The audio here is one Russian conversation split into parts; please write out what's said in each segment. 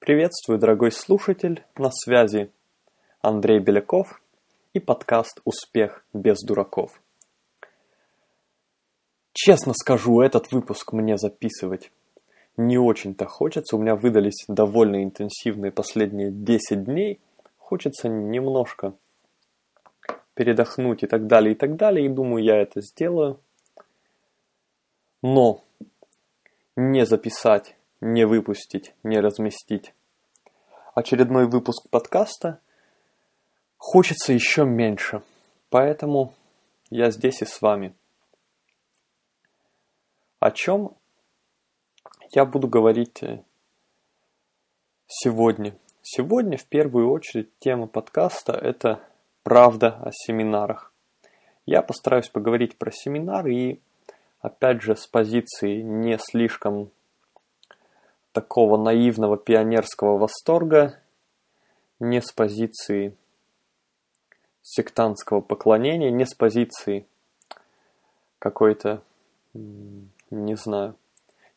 Приветствую, дорогой слушатель, на связи Андрей Беляков и подкаст «Успех без дураков». Честно скажу, этот выпуск мне записывать не очень-то хочется. У меня выдались довольно интенсивные последние 10 дней. Хочется немножко передохнуть и так далее, и так далее. И думаю, я это сделаю. Но не записать, не выпустить, не разместить очередной выпуск подкаста хочется еще меньше. Поэтому я здесь и с вами. О чем я буду говорить э, сегодня? Сегодня в первую очередь тема подкаста – это правда о семинарах. Я постараюсь поговорить про семинары и, опять же, с позиции не слишком такого наивного пионерского восторга, не с позиции сектантского поклонения, не с позиции какой-то, не знаю,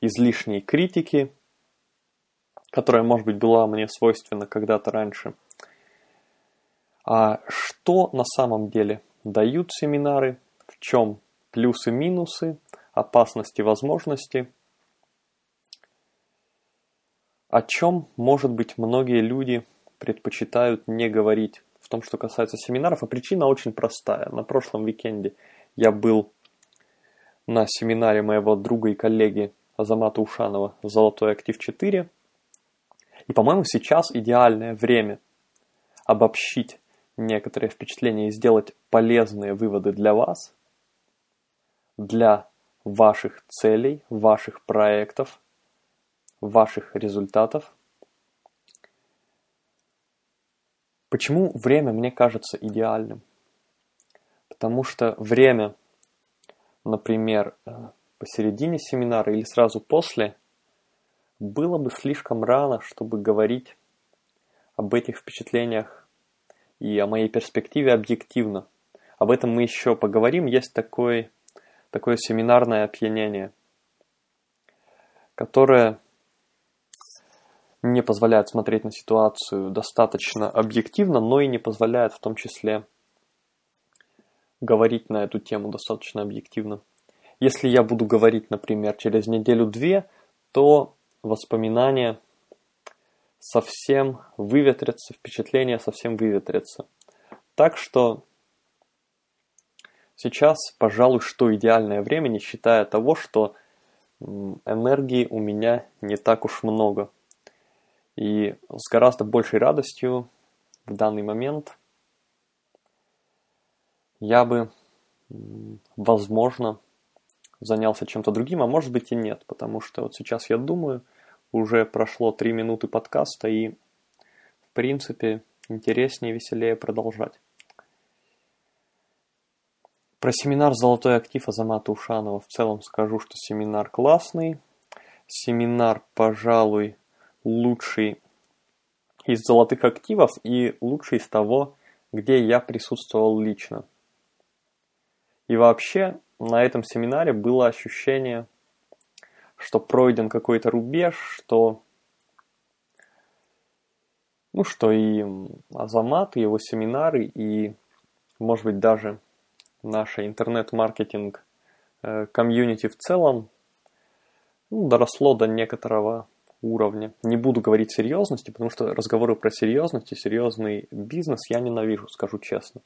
излишней критики, которая, может быть, была мне свойственна когда-то раньше. А что на самом деле дают семинары, в чем плюсы-минусы, опасности, возможности – о чем, может быть, многие люди предпочитают не говорить в том, что касается семинаров, а причина очень простая. На прошлом уикенде я был на семинаре моего друга и коллеги Азамата Ушанова «Золотой актив 4». И, по-моему, сейчас идеальное время обобщить некоторые впечатления и сделать полезные выводы для вас, для ваших целей, ваших проектов, ваших результатов. Почему время мне кажется идеальным? Потому что время, например, э, посередине семинара или сразу после, было бы слишком рано, чтобы говорить об этих впечатлениях и о моей перспективе объективно. Об этом мы еще поговорим. Есть такое, такое семинарное опьянение, которое не позволяет смотреть на ситуацию достаточно объективно, но и не позволяет в том числе говорить на эту тему достаточно объективно. Если я буду говорить, например, через неделю-две, то воспоминания совсем выветрятся, впечатления совсем выветрятся. Так что сейчас, пожалуй, что идеальное время, не считая того, что энергии у меня не так уж много – и с гораздо большей радостью в данный момент я бы, возможно, занялся чем-то другим, а может быть и нет, потому что вот сейчас я думаю, уже прошло три минуты подкаста и, в принципе, интереснее и веселее продолжать. Про семинар «Золотой актив» Азамата Ушанова в целом скажу, что семинар классный. Семинар, пожалуй, лучший из золотых активов и лучший из того, где я присутствовал лично. И вообще на этом семинаре было ощущение, что пройден какой-то рубеж, что ну что и Азамат, и его семинары, и может быть даже наша интернет-маркетинг э, комьюнити в целом ну, доросло до некоторого уровня. Не буду говорить серьезности, потому что разговоры про серьезность и серьезный бизнес я ненавижу, скажу честно.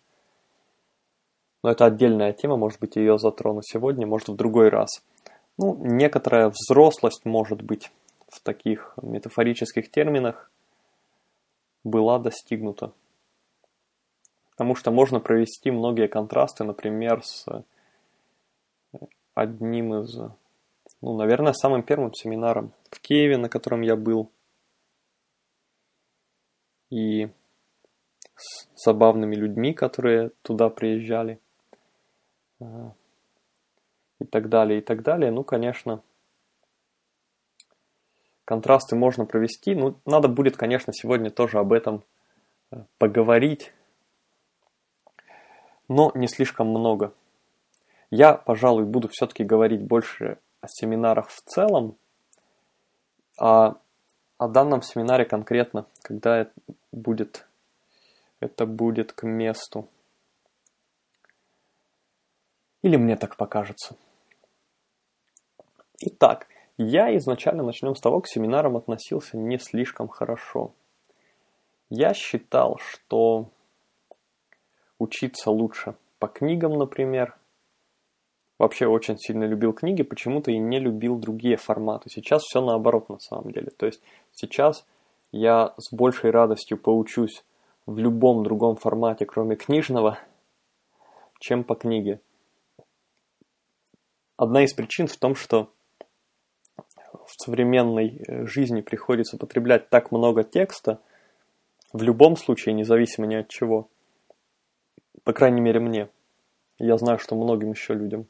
Но это отдельная тема, может быть, ее затрону сегодня, может, в другой раз. Ну, некоторая взрослость, может быть, в таких метафорических терминах была достигнута. Потому что можно провести многие контрасты, например, с одним из ну, наверное, самым первым семинаром в Киеве, на котором я был. И с забавными людьми, которые туда приезжали. А, и так далее, и так далее. Ну, конечно, контрасты можно провести. Ну, надо будет, конечно, сегодня тоже об этом э, поговорить. Но не слишком много. Я, пожалуй, буду все-таки говорить больше о семинарах в целом, а о данном семинаре конкретно, когда это будет, это будет к месту. Или мне так покажется. Итак, я изначально начнем с того, к семинарам относился не слишком хорошо. Я считал, что учиться лучше по книгам, например. Вообще очень сильно любил книги, почему-то и не любил другие форматы. Сейчас все наоборот на самом деле. То есть сейчас я с большей радостью поучусь в любом другом формате, кроме книжного, чем по книге. Одна из причин в том, что в современной э, жизни приходится потреблять так много текста, в любом случае, независимо ни от чего. По крайней мере, мне. Я знаю, что многим еще людям.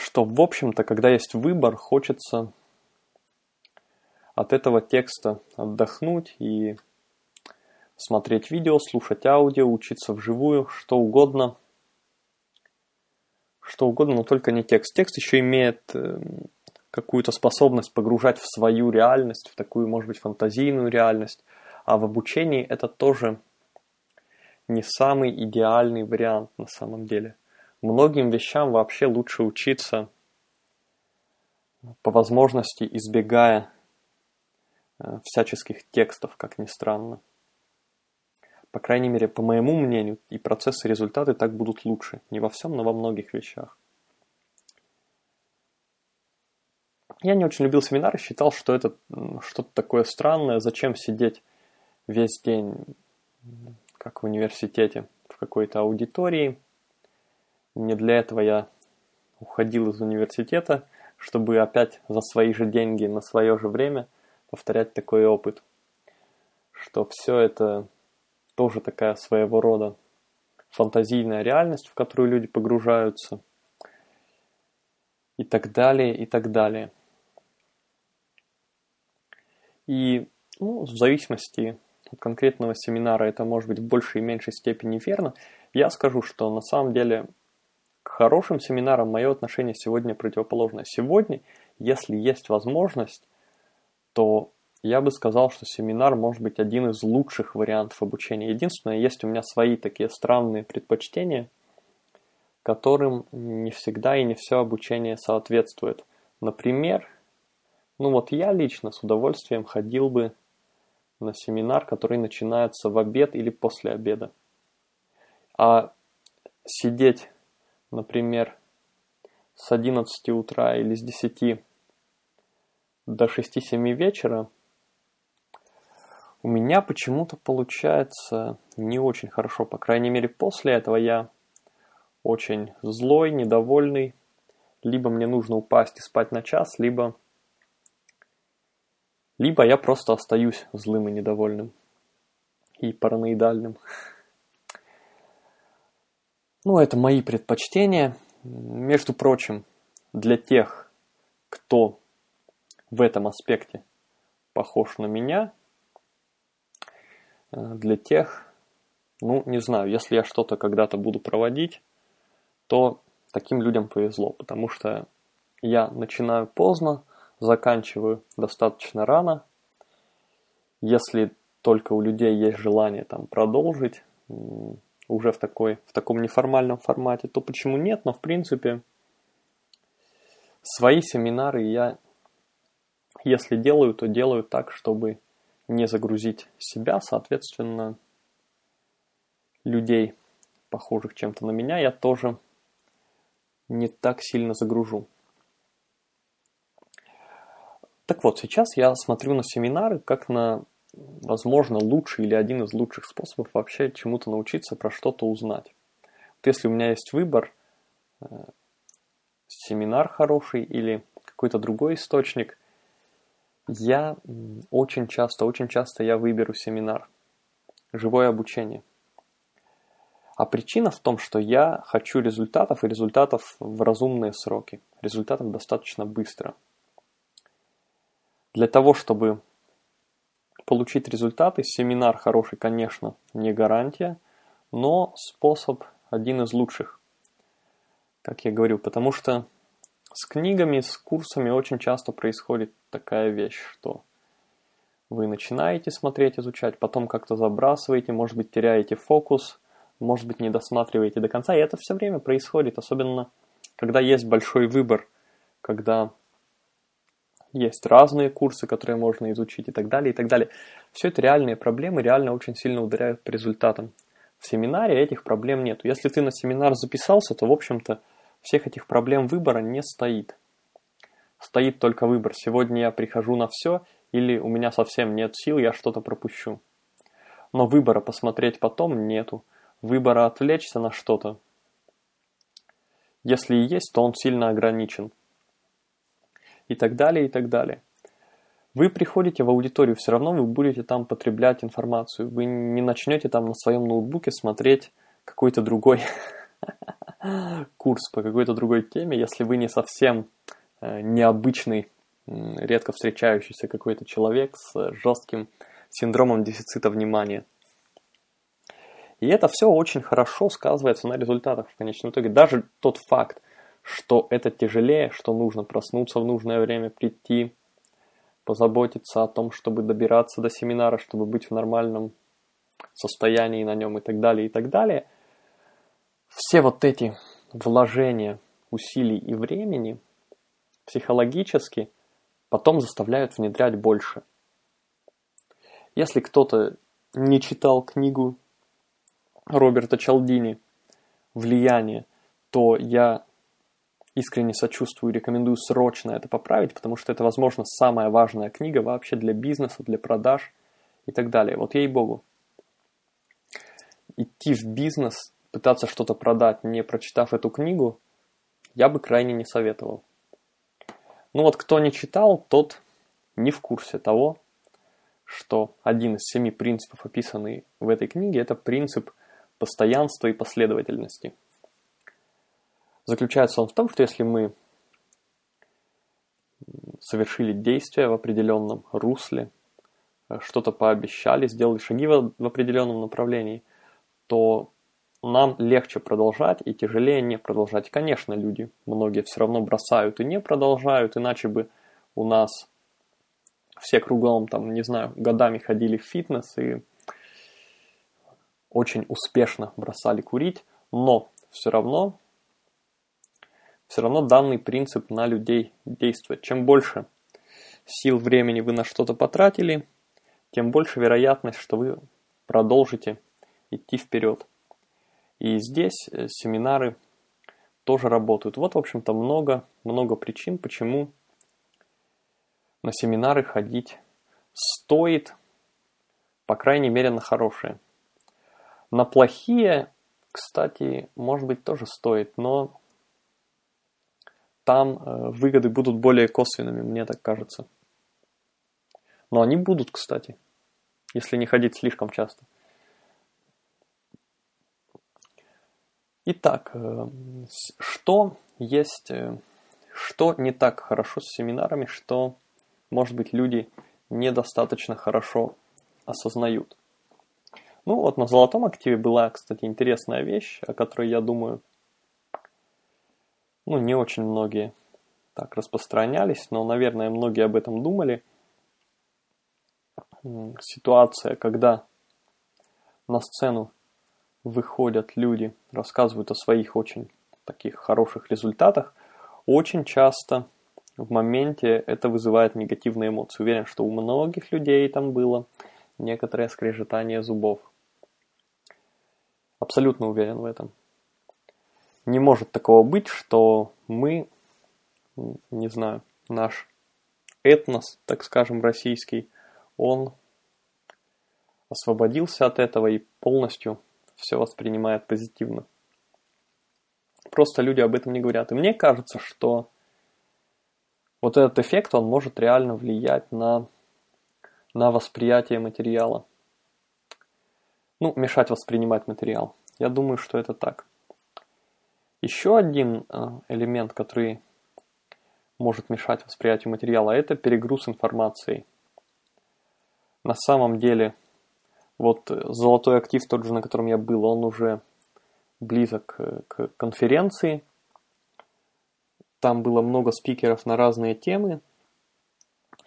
Что, в общем-то, когда есть выбор, хочется от этого текста отдохнуть и смотреть видео, слушать аудио, учиться вживую, что угодно. Что угодно, но только не текст. Текст еще имеет эм, какую-то способность погружать в свою реальность, в такую, может быть, фантазийную реальность. А в обучении это тоже не самый идеальный вариант на самом деле. Многим вещам вообще лучше учиться по возможности избегая э, всяческих текстов, как ни странно. По крайней мере, по моему мнению, и процессы, и результаты так будут лучше. Не во всем, но во многих вещах. Я не очень любил семинары, считал, что это что-то такое странное. Зачем сидеть весь день, как в университете, в какой-то аудитории. Не для этого я уходил из университета, чтобы опять за свои же деньги на свое же время повторять такой опыт. Что все это тоже такая своего рода фантазийная реальность, в которую люди погружаются. И так далее, и так далее. И ну, в зависимости от конкретного семинара это может быть в большей и меньшей степени верно, я скажу, что на самом деле хорошим семинарам мое отношение сегодня противоположное. Сегодня, если есть возможность, то я бы сказал, что семинар может быть один из лучших вариантов обучения. Единственное, есть у меня свои такие странные предпочтения, которым не всегда и не все обучение соответствует. Например, ну вот я лично с удовольствием ходил бы на семинар, который начинается в обед или после обеда. А сидеть, например, с 11 утра или с 10 до 6-7 вечера, у меня почему-то получается не очень хорошо. По крайней мере, после этого я очень злой, недовольный. Либо мне нужно упасть и спать на час, либо либо я просто остаюсь злым и недовольным. И параноидальным. Ну, это мои предпочтения. Между прочим, для тех, кто в этом аспекте похож на меня, э, для тех, ну, не знаю, если я что-то когда-то буду проводить, то таким людям повезло, потому что я начинаю поздно, заканчиваю достаточно рано. Если только у людей есть желание там продолжить уже в, такой, в таком неформальном формате, то почему нет? Но в принципе свои семинары я, если делаю, то делаю так, чтобы не загрузить себя, соответственно, людей, похожих чем-то на меня, я тоже не так сильно загружу. Так вот, сейчас я смотрю на семинары как на, возможно, лучший или один из лучших способов вообще чему-то научиться, про что-то узнать. Вот если у меня есть выбор, э, семинар хороший или какой-то другой источник, я очень часто, очень часто я выберу семинар, живое обучение. А причина в том, что я хочу результатов и результатов в разумные сроки, результатов достаточно быстро – для того, чтобы получить результаты, семинар хороший, конечно, не гарантия, но способ один из лучших, как я говорю, потому что с книгами, с курсами очень часто происходит такая вещь, что вы начинаете смотреть, изучать, потом как-то забрасываете, может быть, теряете фокус, может быть, не досматриваете до конца. И это все время происходит, особенно когда есть большой выбор, когда есть разные курсы, которые можно изучить и так далее, и так далее. Все это реальные проблемы, реально очень сильно ударяют по результатам. В семинаре этих проблем нет. Если ты на семинар записался, то, в общем-то, всех этих проблем выбора не стоит. Стоит только выбор. Сегодня я прихожу на все, или у меня совсем нет сил, я что-то пропущу. Но выбора посмотреть потом нету. Выбора отвлечься на что-то. Если и есть, то он сильно ограничен и так далее, и так далее. Вы приходите в аудиторию, все равно вы будете там потреблять информацию. Вы не начнете там на своем ноутбуке смотреть какой-то другой курс по какой-то другой теме, если вы не совсем э, необычный, редко встречающийся какой-то человек с жестким синдромом дефицита внимания. И это все очень хорошо сказывается на результатах в конечном итоге. Даже тот факт, что это тяжелее, что нужно проснуться в нужное время, прийти, позаботиться о том, чтобы добираться до семинара, чтобы быть в нормальном состоянии на нем и так далее, и так далее. Все вот эти вложения усилий и времени психологически потом заставляют внедрять больше. Если кто-то не читал книгу Роберта Чалдини «Влияние», то я искренне сочувствую и рекомендую срочно это поправить, потому что это, возможно, самая важная книга вообще для бизнеса, для продаж и так далее. Вот ей-богу. Идти в бизнес, пытаться что-то продать, не прочитав эту книгу, я бы крайне не советовал. Ну вот кто не читал, тот не в курсе того, что один из семи принципов, описанный в этой книге, это принцип постоянства и последовательности – Заключается он в том, что если мы совершили действие в определенном русле, э, что-то пообещали, сделали шаги в определенном направлении, то нам легче продолжать и тяжелее не продолжать. Конечно, люди, многие все равно бросают и не продолжают, иначе бы у нас все кругом, там, не знаю, годами ходили в фитнес и очень успешно бросали курить, но все равно все равно данный принцип на людей действует. Чем больше сил, времени вы на что-то потратили, тем больше вероятность, что вы продолжите идти вперед. И здесь э, семинары тоже работают. Вот, в общем-то, много, много причин, почему на семинары ходить стоит, по крайней мере, на хорошие. На плохие, кстати, может быть, тоже стоит, но там э, выгоды будут более косвенными, мне так кажется. Но они будут, кстати, если не ходить слишком часто. Итак, э, что есть, э, что не так хорошо с семинарами, что, может быть, люди недостаточно хорошо осознают. Ну вот на золотом активе была, кстати, интересная вещь, о которой я думаю ну, не очень многие так распространялись, но, наверное, многие об этом думали. Ситуация, когда на сцену выходят люди, рассказывают о своих очень таких хороших результатах, очень часто в моменте это вызывает негативные эмоции. Уверен, что у многих людей там было некоторое скрежетание зубов. Абсолютно уверен в этом не может такого быть, что мы, не знаю, наш этнос, так скажем, российский, он освободился от этого и полностью все воспринимает позитивно. Просто люди об этом не говорят. И мне кажется, что вот этот эффект, он может реально влиять на, на восприятие материала. Ну, мешать воспринимать материал. Я думаю, что это так. Еще один э, элемент, который может мешать восприятию материала, это перегруз информацией. На самом деле, вот э, золотой актив, тот же, на котором я был, он уже близок э, к конференции. Там было много спикеров на разные темы.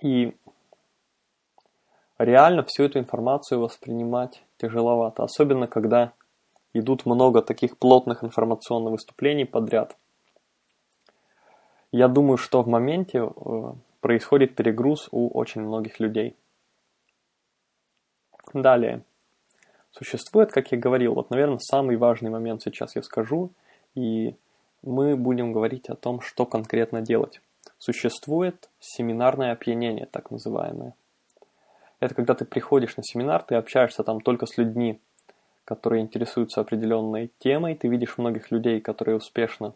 И реально всю эту информацию воспринимать тяжеловато, особенно когда идут много таких плотных информационных выступлений подряд. Я думаю, что в моменте э, происходит перегруз у очень многих людей. Далее. Существует, как я говорил, вот, наверное, самый важный момент сейчас я скажу, и мы будем говорить о том, что конкретно делать. Существует семинарное опьянение, так называемое. Это когда ты приходишь на семинар, ты общаешься там только с людьми, которые интересуются определенной темой, ты видишь многих людей, которые успешно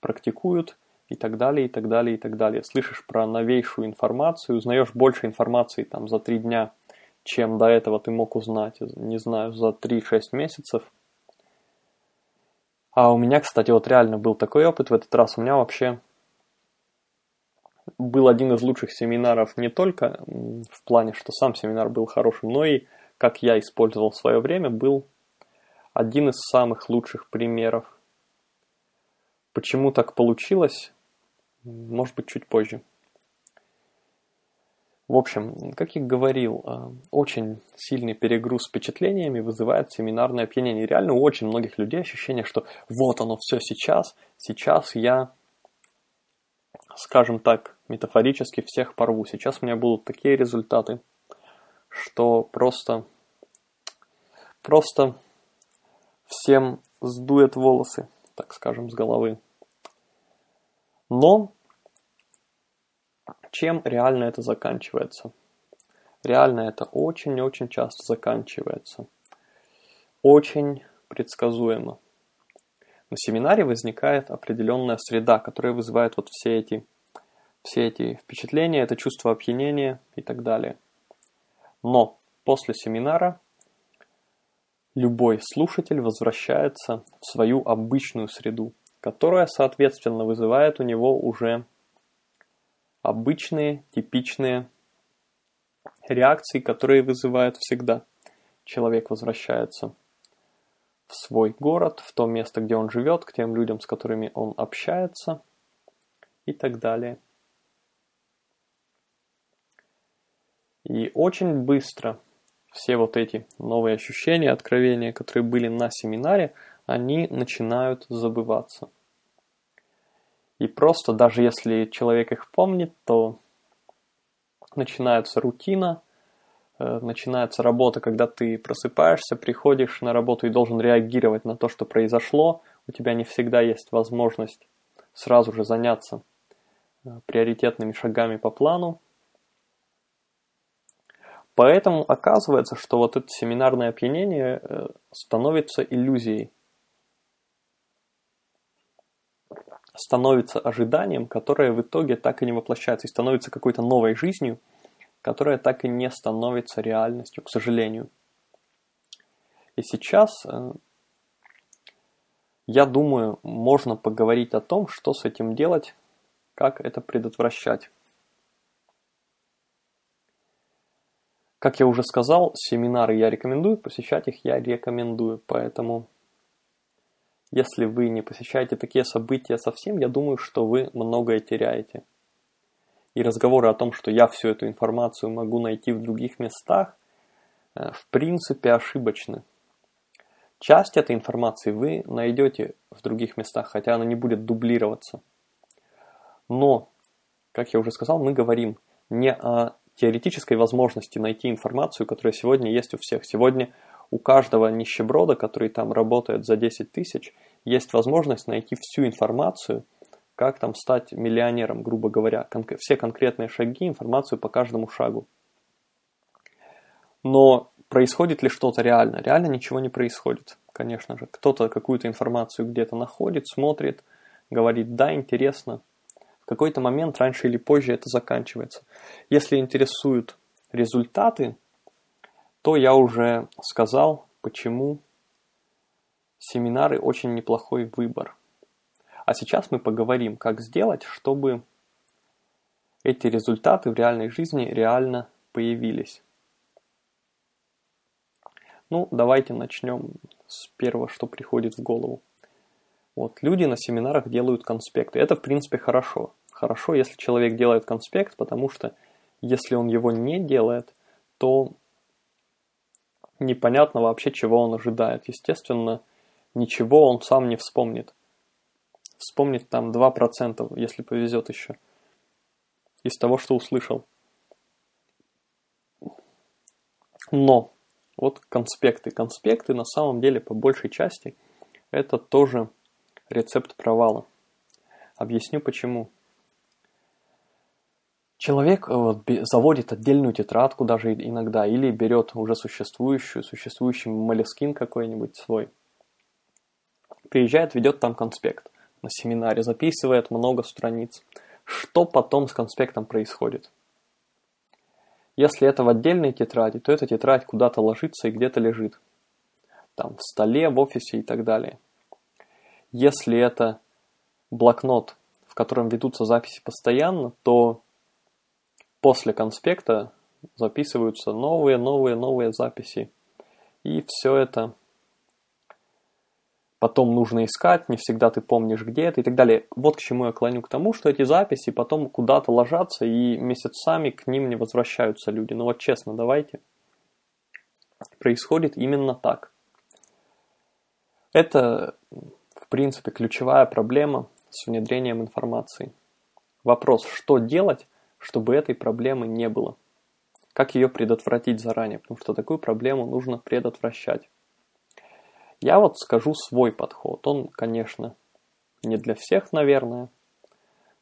практикуют и так далее, и так далее, и так далее. Слышишь про новейшую информацию, узнаешь больше информации там за три дня, чем до этого ты мог узнать, не знаю, за 3-6 месяцев. А у меня, кстати, вот реально был такой опыт в этот раз. У меня вообще был один из лучших семинаров не только в плане, что сам семинар был хорошим, но и как я использовал свое время, был один из самых лучших примеров. Почему так получилось, может быть, чуть позже. В общем, как я говорил, э, очень сильный перегруз впечатлениями вызывает семинарное опьянение. Реально у очень многих людей ощущение, что вот оно все сейчас, сейчас я, скажем так, метафорически всех порву. Сейчас у меня будут такие результаты, что просто, просто всем сдует волосы, так скажем, с головы. Но чем реально это заканчивается? Реально это очень-очень часто заканчивается. Очень предсказуемо. На семинаре возникает определенная среда, которая вызывает вот все эти, все эти впечатления, это чувство опьянения и так далее. Но после семинара любой слушатель возвращается в свою обычную среду, которая, соответственно, вызывает у него уже обычные, типичные реакции, которые вызывают всегда. Человек возвращается в свой город, в то место, где он живет, к тем людям, с которыми он общается и так далее. И очень быстро все вот эти новые ощущения, откровения, которые были на семинаре, они начинают забываться. И просто, даже если человек их помнит, то начинается рутина, э, начинается работа, когда ты просыпаешься, приходишь на работу и должен реагировать на то, что произошло. У тебя не всегда есть возможность сразу же заняться э, приоритетными шагами по плану. Поэтому оказывается, что вот это семинарное опьянение э, становится иллюзией. становится ожиданием, которое в итоге так и не воплощается и становится какой-то новой жизнью, которая так и не становится реальностью, к сожалению. И сейчас, э, я думаю, можно поговорить о том, что с этим делать, как это предотвращать. Как я уже сказал, семинары я рекомендую, посещать их я рекомендую, поэтому если вы не посещаете такие события совсем, я думаю, что вы многое теряете. И разговоры о том, что я всю эту информацию могу найти в других местах, э, в принципе ошибочны. Часть этой информации вы найдете в других местах, хотя она не будет дублироваться. Но, как я уже сказал, мы говорим не о теоретической возможности найти информацию, которая сегодня есть у всех. Сегодня у каждого нищеброда, который там работает за 10 тысяч, есть возможность найти всю информацию, как там стать миллионером, грубо говоря, кон- все конкретные шаги, информацию по каждому шагу. Но происходит ли что-то реально? Реально ничего не происходит, конечно же. Кто-то какую-то информацию где-то находит, смотрит, говорит, да, интересно. Какой-то момент, раньше или позже, это заканчивается. Если интересуют результаты, то я уже сказал, почему семинары очень неплохой выбор. А сейчас мы поговорим, как сделать, чтобы эти результаты в реальной жизни реально появились. Ну, давайте начнем с первого, что приходит в голову. Вот, люди на семинарах делают конспекты. Это, в принципе, хорошо. Хорошо, если человек делает конспект, потому что если он его не делает, то непонятно вообще, чего он ожидает. Естественно, ничего он сам не вспомнит. Вспомнит там 2%, если повезет еще, из того, что услышал. Но вот конспекты. Конспекты на самом деле по большей части это тоже рецепт провала. Объясню почему. Человек э, вот, заводит отдельную тетрадку даже иногда или берет уже существующую, существующий молескин какой-нибудь свой. Приезжает, ведет там конспект на семинаре, записывает много страниц. Что потом с конспектом происходит? Если это в отдельной тетради, то эта тетрадь куда-то ложится и где-то лежит. Там в столе, в офисе и так далее. Если это блокнот, в котором ведутся записи постоянно, то после конспекта записываются новые, новые, новые записи. И все это потом нужно искать, не всегда ты помнишь, где это и так далее. Вот к чему я клоню к тому, что эти записи потом куда-то ложатся и месяцами к ним не возвращаются люди. Ну вот честно, давайте. Происходит именно так. Это, в принципе, ключевая проблема с внедрением информации. Вопрос, что делать, чтобы этой проблемы не было? Как ее предотвратить заранее? Потому что такую проблему нужно предотвращать. Я вот скажу свой подход. Он, конечно, не для всех, наверное,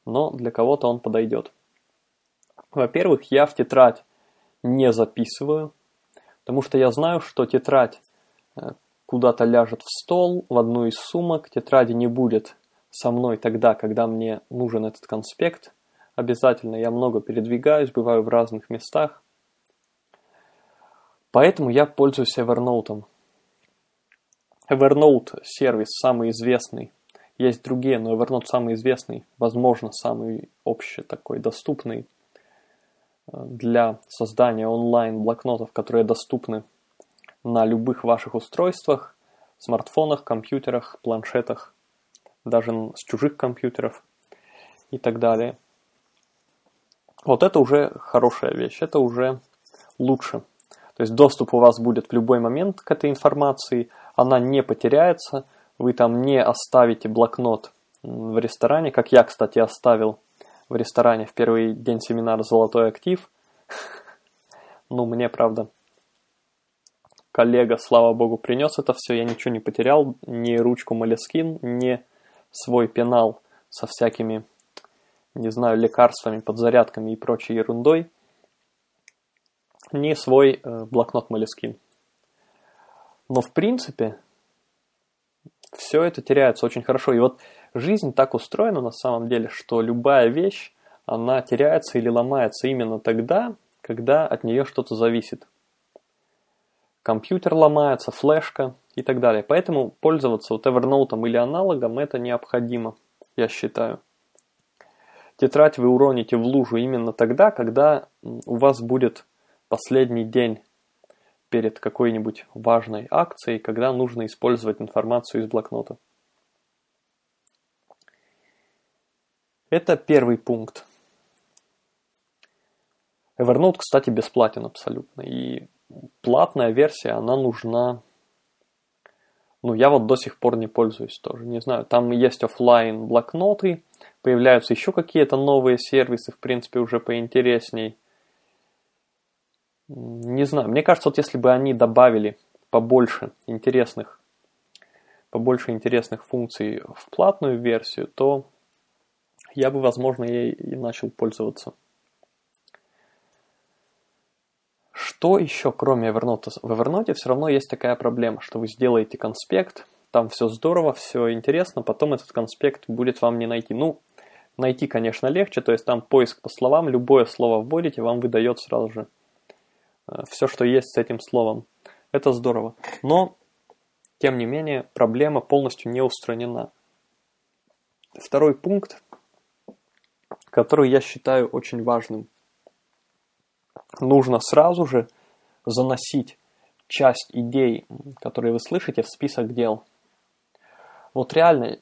но для кого-то он подойдет. Во-первых, я в тетрадь не записываю, потому что я знаю, что тетрадь э, куда-то ляжет в стол, в одну из сумок, тетради не будет со мной тогда, когда мне нужен этот конспект. Обязательно я много передвигаюсь, бываю в разных местах. Поэтому я пользуюсь Evernote. Evernote сервис самый известный. Есть другие, но Evernote самый известный, возможно, самый общий такой доступный э, для создания онлайн-блокнотов, которые доступны на любых ваших устройствах, смартфонах, компьютерах, планшетах, даже с чужих компьютеров и так далее. Вот это уже хорошая вещь, это уже лучше. То есть доступ у вас будет в любой момент к этой информации, она не потеряется, вы там не оставите блокнот в ресторане, как я, кстати, оставил в ресторане в первый день семинара «Золотой актив». Ну, мне, правда, коллега, слава богу, принес это все, я ничего не потерял, ни ручку Малескин, ни свой пенал со всякими, не знаю, лекарствами, подзарядками и прочей ерундой, ни свой э, блокнот Малескин. Но в принципе все это теряется очень хорошо. И вот жизнь так устроена на самом деле, что любая вещь, она теряется или ломается именно тогда, когда от нее что-то зависит. Компьютер ломается, флешка и так далее. Поэтому пользоваться вот Evernote или аналогом это необходимо, я считаю. Тетрадь вы уроните в лужу именно тогда, когда у вас будет последний день перед какой-нибудь важной акцией, когда нужно использовать информацию из блокнота. Это первый пункт. Evernote, кстати, бесплатен абсолютно. И платная версия, она нужна... Ну, я вот до сих пор не пользуюсь тоже. Не знаю, там есть офлайн блокноты, появляются еще какие-то новые сервисы, в принципе, уже поинтересней – не знаю, мне кажется, вот если бы они добавили побольше интересных, побольше интересных функций в платную версию, то я бы, возможно, ей и начал пользоваться. Что еще, кроме Evernote? В Evernote все равно есть такая проблема, что вы сделаете конспект, там все здорово, все интересно, потом этот конспект будет вам не найти. Ну, найти, конечно, легче, то есть там поиск по словам, любое слово вводите, вам выдает сразу же Э, все, что есть с этим словом. Это здорово. Но, тем не менее, проблема полностью не устранена. Второй пункт, который я считаю очень важным. Нужно сразу же заносить часть идей, которые вы слышите, в список дел. Вот реально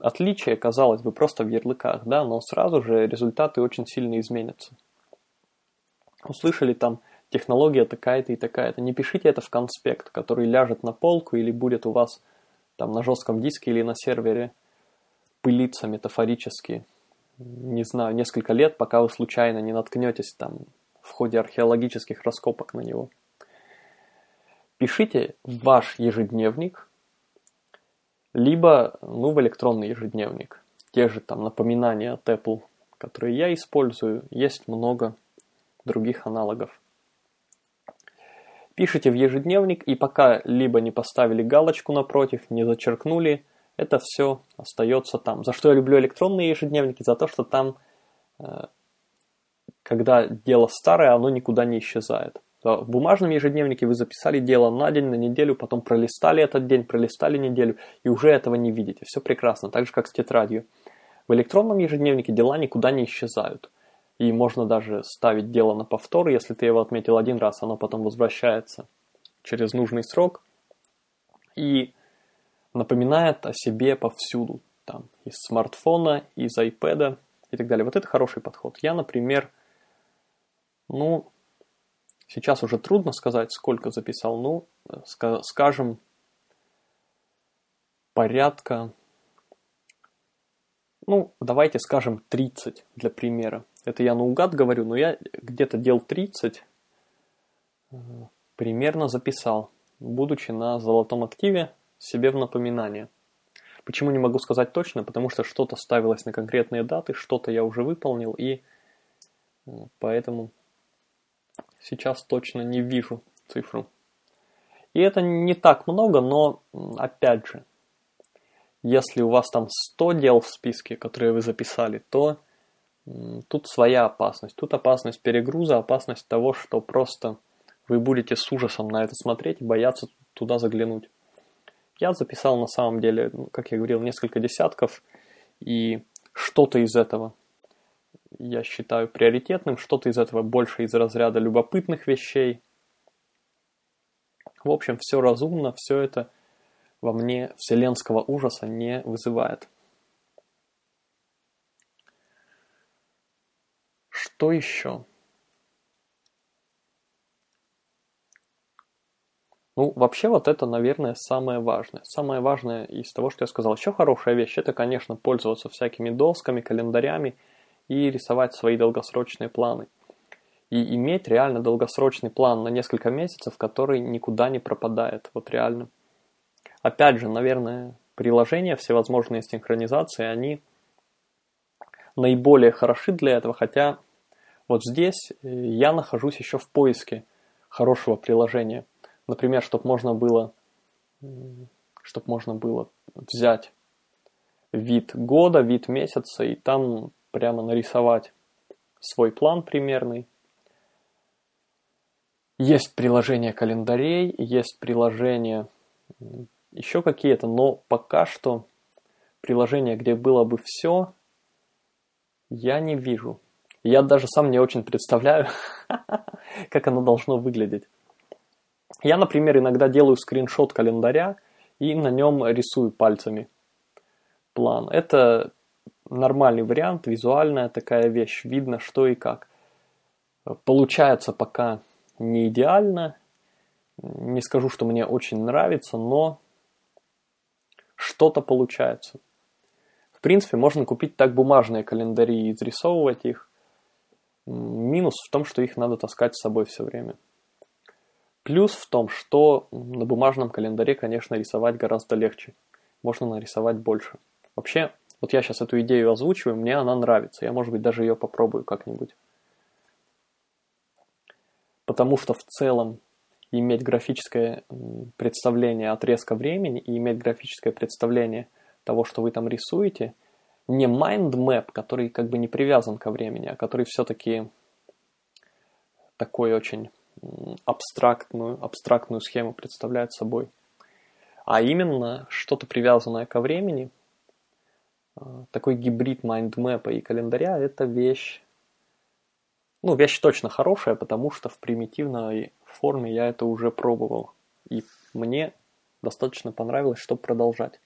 отличие, казалось бы, просто в ярлыках, да, но сразу же результаты очень сильно изменятся. Услышали там технология такая-то и такая-то. Не пишите это в конспект, который ляжет на полку или будет у вас там на жестком диске или на сервере пылиться метафорически, не знаю, несколько лет, пока вы случайно не наткнетесь там в ходе археологических раскопок на него. Пишите ваш ежедневник, либо ну, в электронный ежедневник. Те же там напоминания от Apple, которые я использую, есть много других аналогов. Пишите в ежедневник, и пока либо не поставили галочку напротив, не зачеркнули, это все остается там. За что я люблю электронные ежедневники? За то, что там, э, когда дело старое, оно никуда не исчезает. В бумажном ежедневнике вы записали дело на день, на неделю, потом пролистали этот день, пролистали неделю, и уже этого не видите. Все прекрасно, так же, как с тетрадью. В электронном ежедневнике дела никуда не исчезают. И можно даже ставить дело на повтор, если ты его отметил один раз, оно потом возвращается через нужный срок и напоминает о себе повсюду. Там, из смартфона, из iPad и так далее. Вот это хороший подход. Я, например, ну, сейчас уже трудно сказать, сколько записал, ну, скажем, порядка, ну, давайте скажем 30 для примера. Это я наугад говорю, но я где-то дел 30 э, примерно записал, будучи на золотом активе себе в напоминание. Почему не могу сказать точно? Потому что что-то ставилось на конкретные даты, что-то я уже выполнил, и э, поэтому сейчас точно не вижу цифру. И это не так много, но опять же, если у вас там 100 дел в списке, которые вы записали, то тут своя опасность. Тут опасность перегруза, опасность того, что просто вы будете с ужасом на это смотреть и бояться туда заглянуть. Я записал на самом деле, как я говорил, несколько десятков, и что-то из этого я считаю приоритетным, что-то из этого больше из разряда любопытных вещей. В общем, все разумно, все это во мне вселенского ужаса не вызывает. Что еще? Ну, вообще вот это, наверное, самое важное. Самое важное из того, что я сказал. Еще хорошая вещь, это, конечно, пользоваться всякими досками, календарями и рисовать свои долгосрочные планы. И иметь реально долгосрочный план на несколько месяцев, который никуда не пропадает. Вот реально. Опять же, наверное, приложения, всевозможные синхронизации, они наиболее хороши для этого, хотя вот здесь э, я нахожусь еще в поиске хорошего приложения. Например, чтобы можно было, чтобы можно было взять вид года, вид месяца и там прямо нарисовать свой план примерный. Есть приложение календарей, есть приложение еще какие-то, но пока что приложение, где было бы все, я не вижу. Я даже сам не очень представляю, как оно должно выглядеть. Я, например, иногда делаю скриншот календаря и на нем рисую пальцами план. Это нормальный вариант, визуальная такая вещь, видно что и как. Получается пока не идеально, не скажу, что мне очень нравится, но что-то получается. В принципе, можно купить так бумажные календари и изрисовывать их. Минус в том, что их надо таскать с собой все время. Плюс в том, что на бумажном календаре, конечно, рисовать гораздо легче. Можно нарисовать больше. Вообще, вот я сейчас эту идею озвучиваю, мне она нравится. Я, может быть, даже ее попробую как-нибудь. Потому что в целом иметь графическое представление отрезка времени и иметь графическое представление того, что вы там рисуете – не mind map, который как бы не привязан ко времени, а который все-таки такой очень абстрактную, абстрактную схему представляет собой. А именно что-то привязанное ко времени, такой гибрид майндмэпа и календаря, это вещь, ну, вещь точно хорошая, потому что в примитивной форме я это уже пробовал. И мне достаточно понравилось, чтобы продолжать.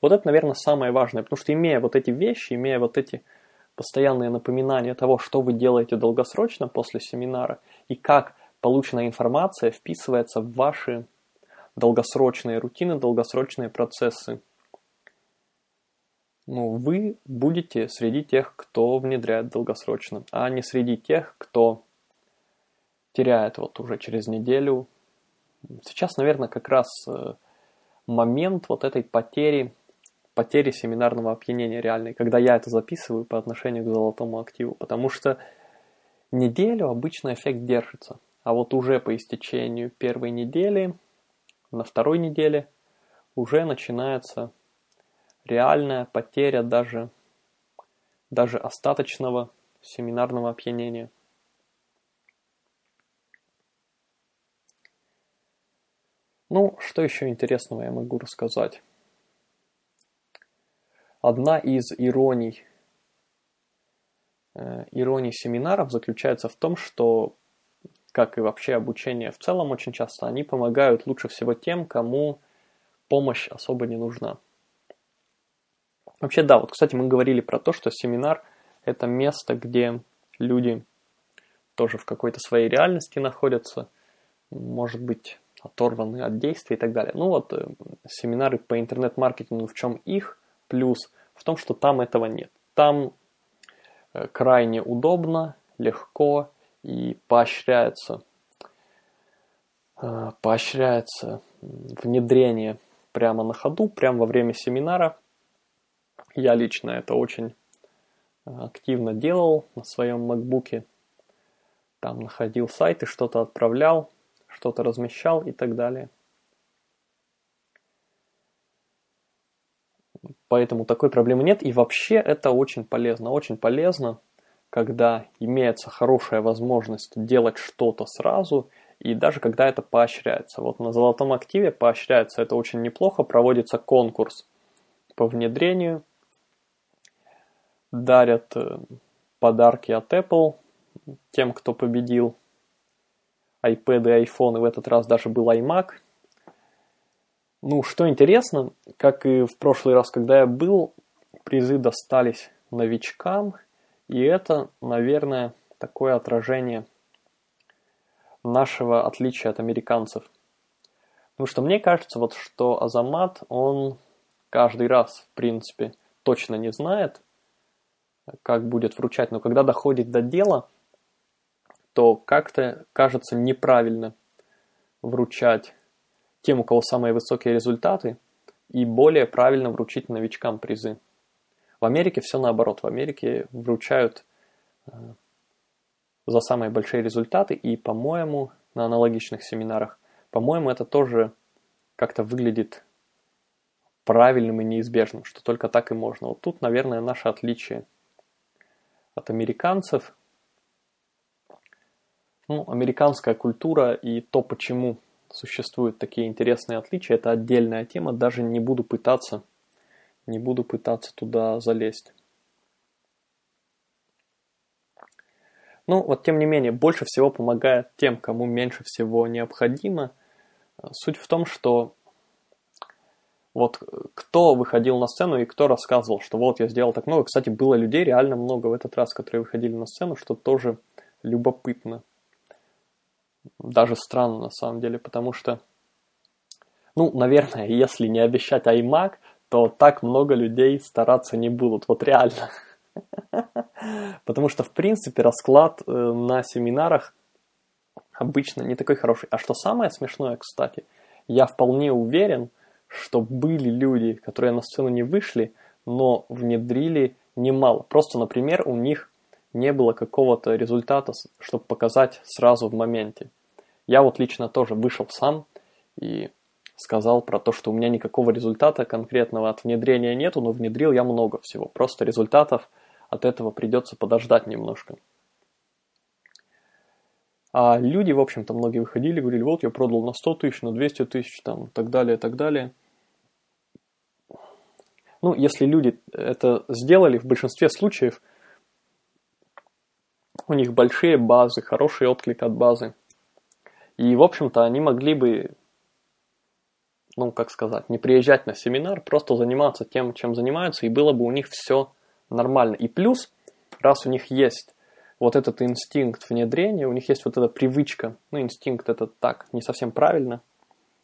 Вот это, наверное, самое важное, потому что имея вот эти вещи, имея вот эти постоянные напоминания того, что вы делаете долгосрочно после семинара и как полученная информация вписывается в ваши долгосрочные рутины, долгосрочные процессы. Ну, вы будете среди тех, кто внедряет долгосрочно, а не среди тех, кто теряет вот уже через неделю. Сейчас, наверное, как раз э, момент вот этой потери, потери семинарного опьянения реальной, когда я это записываю по отношению к золотому активу, потому что неделю обычно эффект держится, а вот уже по истечению первой недели, на второй неделе уже начинается реальная потеря даже, даже остаточного семинарного опьянения. Ну, что еще интересного я могу рассказать? Одна из ироний, э, ироний семинаров заключается в том, что, как и вообще обучение в целом очень часто, они помогают лучше всего тем, кому помощь особо не нужна. Вообще, да, вот, кстати, мы говорили про то, что семинар – это место, где люди тоже в какой-то своей реальности находятся, может быть, оторваны от действий и так далее. Ну вот, э, семинары по интернет-маркетингу, в чем их плюс? В том, что там этого нет. Там э, крайне удобно, легко и поощряется, э, поощряется внедрение прямо на ходу, прямо во время семинара. Я лично это очень активно делал на своем MacBook. Там находил сайты, что-то отправлял, что-то размещал и так далее. Поэтому такой проблемы нет. И вообще это очень полезно. Очень полезно, когда имеется хорошая возможность делать что-то сразу, и даже когда это поощряется. Вот на золотом активе поощряется это очень неплохо. Проводится конкурс по внедрению. Дарят э, подарки от Apple тем, кто победил iPad и iPhone, и в этот раз даже был iMac. Ну, что интересно, как и в прошлый раз, когда я был, призы достались новичкам, и это, наверное, такое отражение нашего отличия от американцев. Потому что мне кажется, вот что Азамат, он каждый раз, в принципе, точно не знает, как будет вручать, но когда доходит до дела – то как-то кажется неправильно вручать тем, у кого самые высокие результаты, и более правильно вручить новичкам призы. В Америке все наоборот. В Америке вручают э, за самые большие результаты, и, по-моему, на аналогичных семинарах, по-моему, это тоже как-то выглядит правильным и неизбежным, что только так и можно. Вот тут, наверное, наше отличие от американцев, ну, американская культура и то, почему существуют такие интересные отличия, это отдельная тема, даже не буду пытаться, не буду пытаться туда залезть. Ну, вот тем не менее, больше всего помогает тем, кому меньше всего необходимо. Суть в том, что вот кто выходил на сцену и кто рассказывал, что вот я сделал так много. Кстати, было людей реально много в этот раз, которые выходили на сцену, что тоже любопытно даже странно на самом деле, потому что, ну, наверное, если не обещать iMac, то так много людей стараться не будут, вот реально. Потому что, в принципе, расклад э, на семинарах обычно не такой хороший. А что самое смешное, кстати, я вполне уверен, что были люди, которые на сцену не вышли, но внедрили немало. Просто, например, у них не было какого-то результата, чтобы показать сразу в моменте. Я вот лично тоже вышел сам и сказал про то, что у меня никакого результата конкретного от внедрения нету, но внедрил я много всего. Просто результатов от этого придется подождать немножко. А люди, в общем-то, многие выходили, говорили, вот я продал на 100 тысяч, на 200 тысяч, там, так далее, так далее. Ну, если люди это сделали, в большинстве случаев у них большие базы, хороший отклик от базы. И, в общем-то, они могли бы, ну, как сказать, не приезжать на семинар, просто заниматься тем, чем занимаются, и было бы у них все нормально. И плюс, раз у них есть вот этот инстинкт внедрения, у них есть вот эта привычка, ну, инстинкт это так, не совсем правильно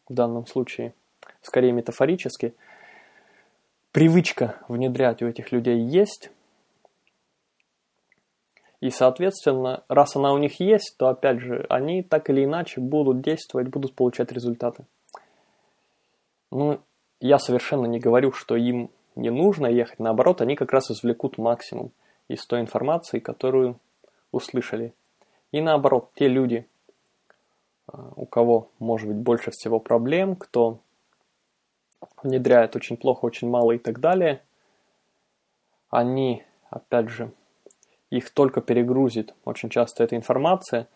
в данном случае, скорее метафорически, привычка внедрять у этих людей есть, и, соответственно, раз она у них есть, то, опять же, они так или иначе будут действовать, будут получать результаты. Ну, я совершенно не говорю, что им не нужно ехать. Наоборот, они как раз извлекут максимум из той информации, которую услышали. И наоборот, те люди, а, у кого может быть больше всего проблем, кто внедряет очень плохо, очень мало и так далее, они, опять же, их только перегрузит очень часто эта информация,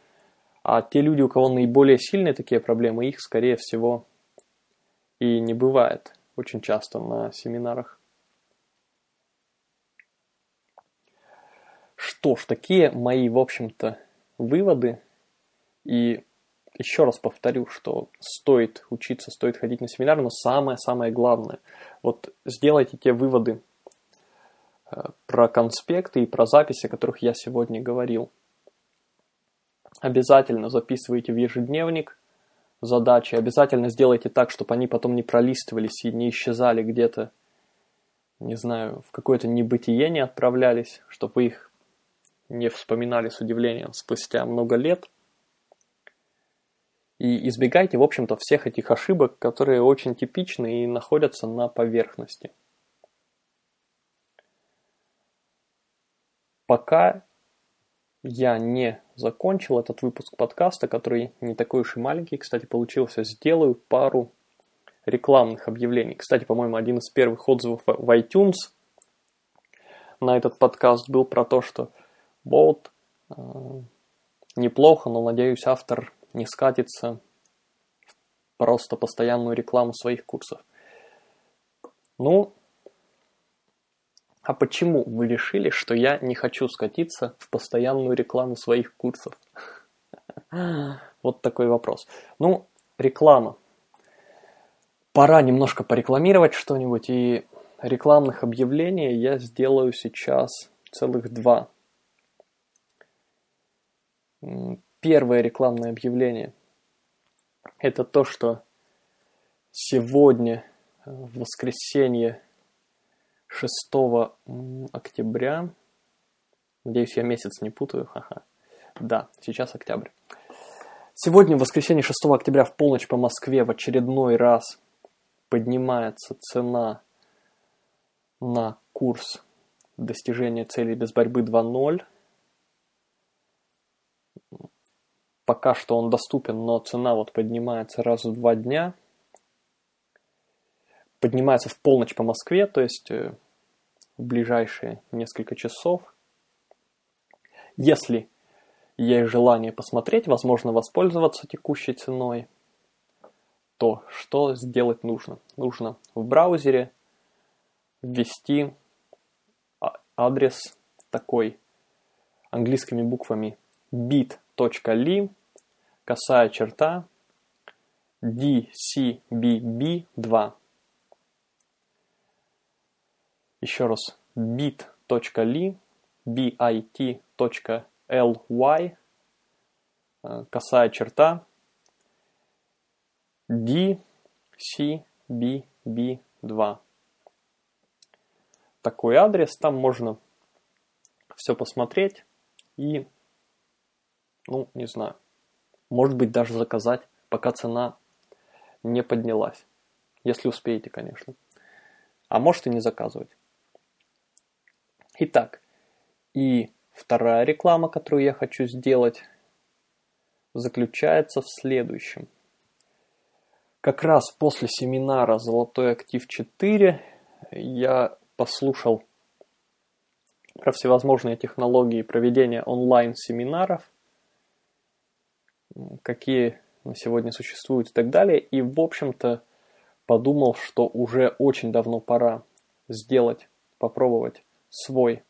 а те люди, у кого наиболее сильные такие проблемы, их, скорее всего, и не бывает очень часто на семинарах. Что ж, такие мои, в общем-то, выводы. И еще раз повторю, что стоит учиться, стоит ходить на семинар, но самое-самое главное, вот сделайте те выводы, Э, про конспекты и про записи, о которых я сегодня говорил. Обязательно записывайте в ежедневник задачи, обязательно сделайте так, чтобы они потом не пролистывались и не исчезали где-то, не знаю, в какое-то небытие не отправлялись, чтобы вы их не вспоминали с удивлением спустя много лет. И избегайте, в общем-то, всех этих ошибок, которые очень типичны и находятся на поверхности. пока я не закончил этот выпуск подкаста, который не такой уж и маленький, кстати, получился, сделаю пару рекламных объявлений. Кстати, по-моему, один из первых отзывов в iTunes на этот подкаст был про то, что вот э, неплохо, но, надеюсь, автор не скатится в просто постоянную рекламу своих курсов. Ну, а почему вы решили, что я не хочу скатиться в постоянную рекламу своих курсов? Вот такой вопрос. Ну, реклама. Пора немножко порекламировать что-нибудь, и рекламных объявлений я сделаю сейчас целых два. Первое рекламное объявление – это то, что сегодня, в воскресенье, 6 октября. Надеюсь, я месяц не путаю. Ха-ха. Да, сейчас октябрь. Сегодня, в воскресенье 6 октября в полночь по Москве в очередной раз поднимается цена на курс достижения целей без борьбы 2.0. Пока что он доступен, но цена вот поднимается раз в два дня – поднимается в полночь по Москве, то есть э, в ближайшие несколько часов. Если есть желание посмотреть, возможно, воспользоваться текущей ценой, то что сделать нужно? Нужно в браузере ввести а, адрес такой английскими буквами bit.ly, косая черта, dcbb2. Еще раз, bit.ly, bit.ly, э, косая черта, dcbb2. Такой адрес, там можно все посмотреть и, ну, не знаю, может быть даже заказать, пока цена не поднялась. Если успеете, конечно. А может и не заказывать. Итак, и вторая реклама, которую я хочу сделать, заключается в следующем. Как раз после семинара «Золотой актив 4» я послушал про всевозможные технологии проведения онлайн-семинаров, какие на сегодня существуют и так далее. И, в общем-то, подумал, что уже очень давно пора сделать, попробовать свой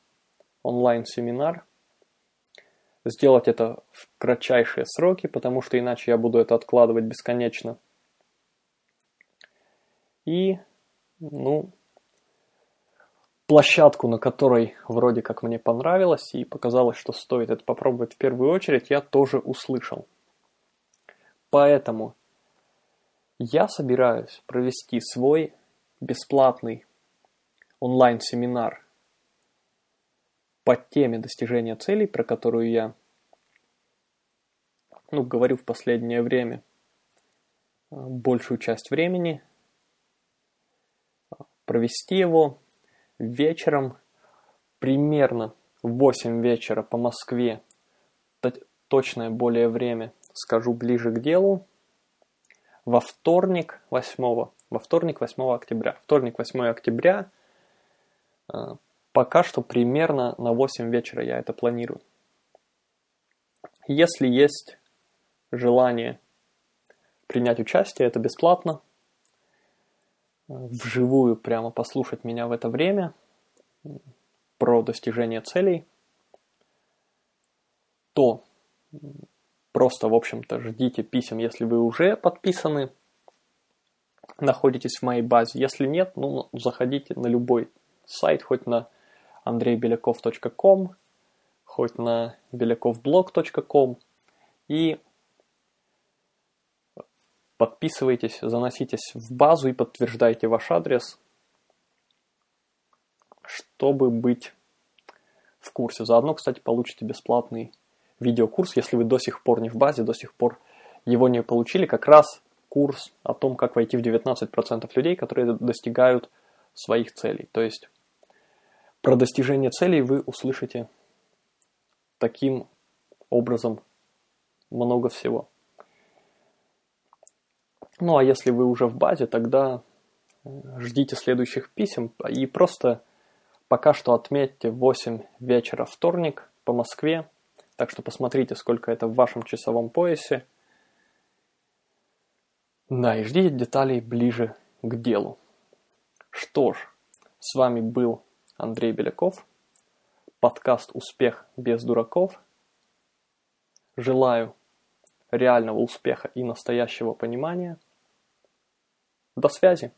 онлайн-семинар, сделать это в кратчайшие сроки, потому что иначе я буду это откладывать бесконечно. И, ну, площадку, на которой вроде как мне понравилось и показалось, что стоит это попробовать в первую очередь, я тоже услышал. Поэтому я собираюсь провести свой бесплатный онлайн-семинар по теме достижения целей, про которую я ну, говорю в последнее время э, большую часть времени, провести его вечером примерно в 8 вечера по Москве, точное более время скажу ближе к делу, во вторник 8, во вторник 8 октября. Вторник 8 октября, э, пока что примерно на 8 вечера я это планирую. Если есть желание принять участие, это бесплатно. Вживую прямо послушать меня в это время про достижение целей, то просто, в общем-то, ждите писем, если вы уже подписаны, находитесь в моей базе. Если нет, ну, заходите на любой сайт, хоть на andreybelяков.com, хоть на belakovblog.com и Подписывайтесь, заноситесь в базу и подтверждайте ваш адрес, чтобы быть в курсе. Заодно, кстати, получите бесплатный видеокурс, если вы до сих пор не в базе, до сих пор его не получили. Как раз курс о том, как войти в 19% людей, которые достигают своих целей. То есть про достижение целей вы услышите таким образом много всего. Ну а если вы уже в базе, тогда э, ждите следующих писем и просто пока что отметьте 8 вечера вторник по Москве. Так что посмотрите, сколько это в вашем часовом поясе. Да, и ждите деталей ближе к делу. Что ж, с вами был Андрей Беляков, подкаст «Успех без дураков». Желаю реального успеха и настоящего понимания – до связи!